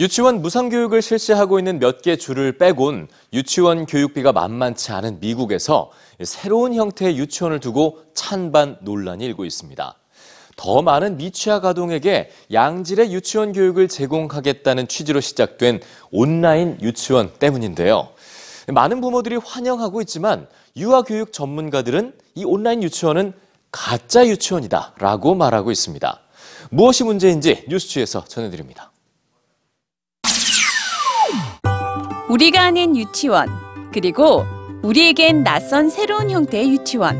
유치원 무상교육을 실시하고 있는 몇 개 주를 빼곤 유치원 교육비가 만만치 않은 미국에서 새로운 형태의 유치원을 두고 찬반 논란이 일고 있습니다. 더 많은 미취학 아동에게 양질의 유치원 교육을 제공하겠다는 취지로 시작된 온라인 유치원 때문인데요. 많은 부모들이 환영하고 있지만 유아교육 전문가들은 이 온라인 유치원은 가짜 유치원이다라고 말하고 있습니다. 무엇이 문제인지 뉴스취에서 전해드립니다. 우리가 아는 유치원, 그리고 우리에겐 낯선 새로운 형태의 유치원.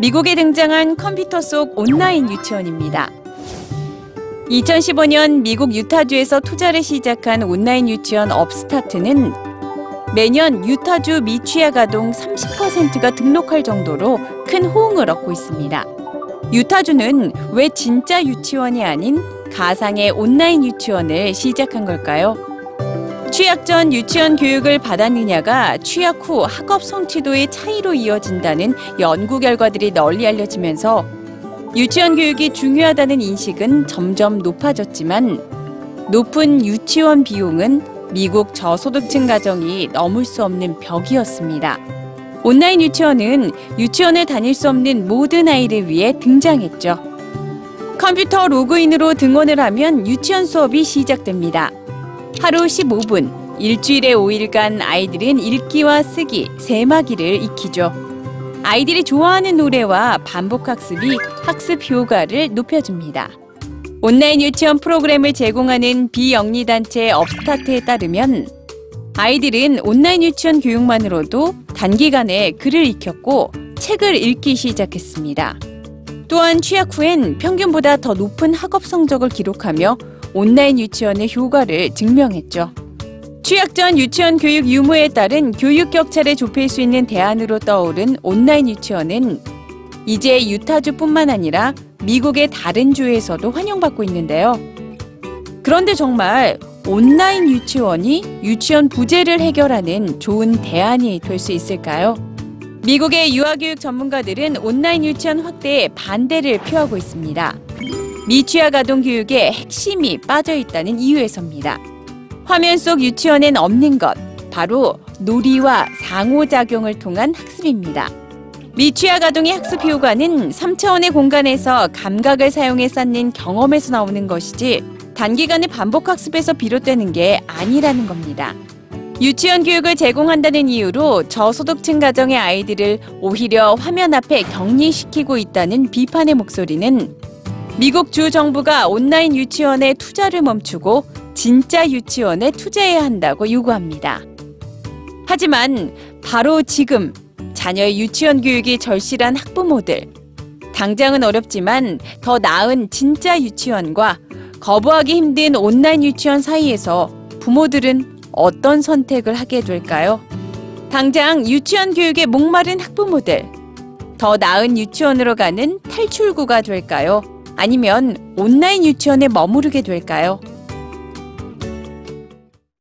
미국에 등장한 컴퓨터 속 온라인 유치원입니다. 2015년 미국 유타주에서 투자를 시작한 온라인 유치원 업스타트는 매년 유타주 미취학 아동 30%가 등록할 정도로 큰 호응을 얻고 있습니다. 유타주는 왜 진짜 유치원이 아닌 가상의 온라인 유치원을 시작한 걸까요? 취약 전 유치원 교육을 받았느냐가 취약 후 학업 성취도의 차이로 이어진다는 연구 결과들이 널리 알려지면서 유치원 교육이 중요하다는 인식은 점점 높아졌지만 높은 유치원 비용은 미국 저소득층 가정이 넘을 수 없는 벽이었습니다. 온라인 유치원은 유치원을 다닐 수 없는 모든 아이를 위해 등장했죠. 컴퓨터 로그인으로 등원을 하면 유치원 수업이 시작됩니다. 하루 15분, 일주일에 5일간 아이들은 읽기와 쓰기, 세마기를 익히죠. 아이들이 좋아하는 노래와 반복 학습이 학습 효과를 높여줍니다. 온라인 유치원 프로그램을 제공하는 비영리 단체 업스타트에 따르면 아이들은 온라인 유치원 교육만으로도 단기간에 글을 익혔고 책을 읽기 시작했습니다. 또한 취약 후엔 평균보다 더 높은 학업 성적을 기록하며 온라인 유치원의 효과를 증명했죠. 취약 전 유치원 교육 유무에 따른 교육 격차를 좁힐 수 있는 대안으로 떠오른 온라인 유치원은 이제 유타주뿐만 아니라 미국의 다른 주에서도 환영받고 있는데요. 그런데 정말 온라인 유치원이 유치원 부재를 해결하는 좋은 대안이 될 수 있을까요? 미국의 유아교육 전문가들은 온라인 유치원 확대에 반대를 표하고 있습니다. 미취학 아동 교육의 핵심이 빠져 있다는 이유에서입니다. 화면 속 유치원엔 없는 것, 바로 놀이와 상호작용을 통한 학습입니다. 미취학 아동의 학습 효과는 3차원의 공간에서 감각을 사용해 쌓는 경험에서 나오는 것이지 단기간의 반복 학습에서 비롯되는 게 아니라는 겁니다. 유치원 교육을 제공한다는 이유로 저소득층 가정의 아이들을 오히려 화면 앞에 격리시키고 있다는 비판의 목소리는 미국 주 정부가 온라인 유치원에 투자를 멈추고 진짜 유치원에 투자해야 한다고 요구합니다. 하지만 바로 지금 자녀의 유치원 교육이 절실한 학부모들, 당장은 어렵지만 더 나은 진짜 유치원과 거부하기 힘든 온라인 유치원 사이에서 부모들은 어떤 선택을 하게 될까요? 당장 유치원 교육에 목마른 학부모들, 더 나은 유치원으로 가는 탈출구가 될까요? 아니면 온라인 유치원에 머무르게 될까요?